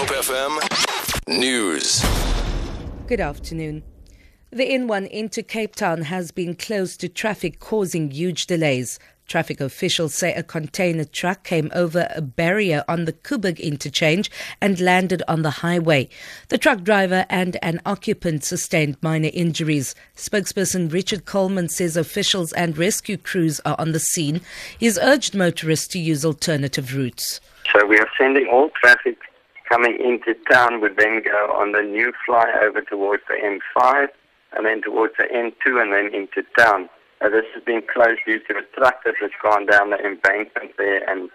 Hope FM News. Good afternoon. The N1 into Cape Town has been closed to traffic, causing huge delays. Traffic officials say a container truck came over a barrier on the Koeberg interchange and landed on the highway. The truck driver and an occupant sustained minor injuries. Spokesperson Richard Coleman says officials and rescue crews are on the scene. He's urged motorists to use alternative routes. So we are sending all traffic coming into town would then go on the new flyover towards the M5 and then towards the N2 and then into town. Uh, this has been closed due to a truck that has gone down the embankment there and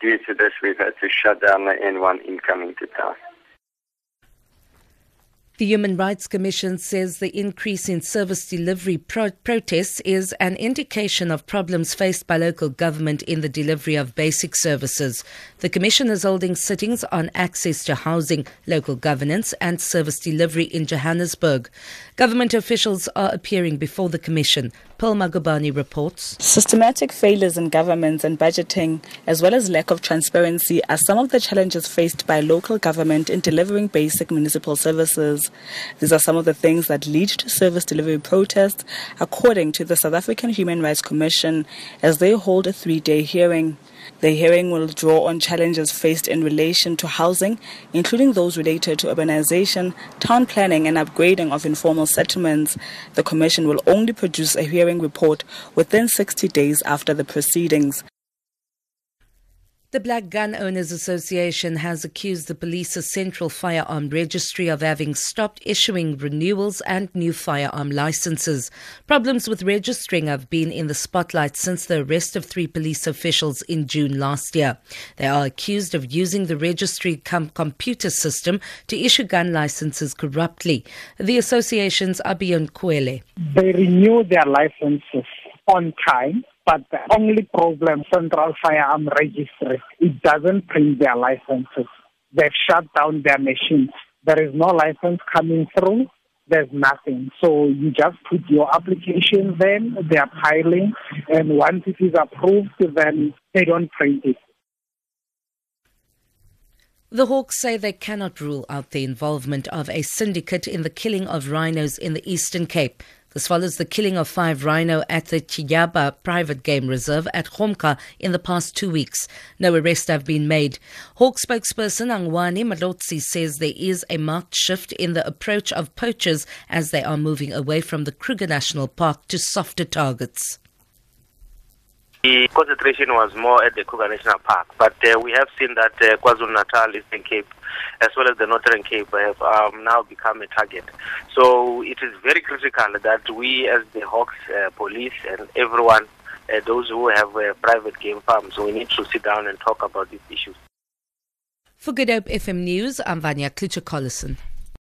due to this we've had to shut down the N1 incoming to town. The Human Rights Commission says the increase in service delivery pro- protests is an indication of problems faced by local government in the delivery of basic services. The Commission is holding sittings on access to housing, local governance, and service delivery in Johannesburg. Government officials are appearing before the Commission. Pearl Magubani reports. Systematic failures in governance and budgeting, as well as lack of transparency, are some of the challenges faced by local government in delivering basic municipal services. These are some of the things that lead to service delivery protests, according to the South African Human Rights Commission, as they hold a three day hearing. The hearing will draw on challenges faced in relation to housing, including those related to urbanization, town planning, and upgrading of informal settlements. The Commission will only produce a hearing report within 60 days after the proceedings. The Black Gun Owners Association has accused the police's Central Firearm Registry of having stopped issuing renewals and new firearm licenses. Problems with registering have been in the spotlight since the arrest of three police officials in June last year. They are accused of using the registry com- computer system to issue gun licenses corruptly. The association's Abion Kwele. They renew their licenses on time but the only problem, Central Firearm Registry, it doesn't print their licenses. They've shut down their machines. There is no license coming through. There's nothing. So you just put your application then, they are piling, and once it is approved, then they don't print it. The Hawks say they cannot rule out the involvement of a syndicate in the killing of rhinos in the Eastern Cape. This follows the killing of five rhino at the Chiyaba private game reserve at Komga in the past two weeks. No arrests have been made. Hawk spokesperson Hangwani Mulaudzi says there is a marked shift in the approach of poachers as they are moving away from the Kruger National Park to softer targets. The concentration was more at the Kruger National Park, but uh, we have seen that uh, KwaZulu-Natal, Eastern Cape, as well as the Northern Cape have um, now become a target. So it is very critical that we, as the Hawks uh, police and everyone, uh, those who have private game farms, we need to sit down and talk about these issues. For Good Hope FM News, I'm Vanya Klitschko-Collison.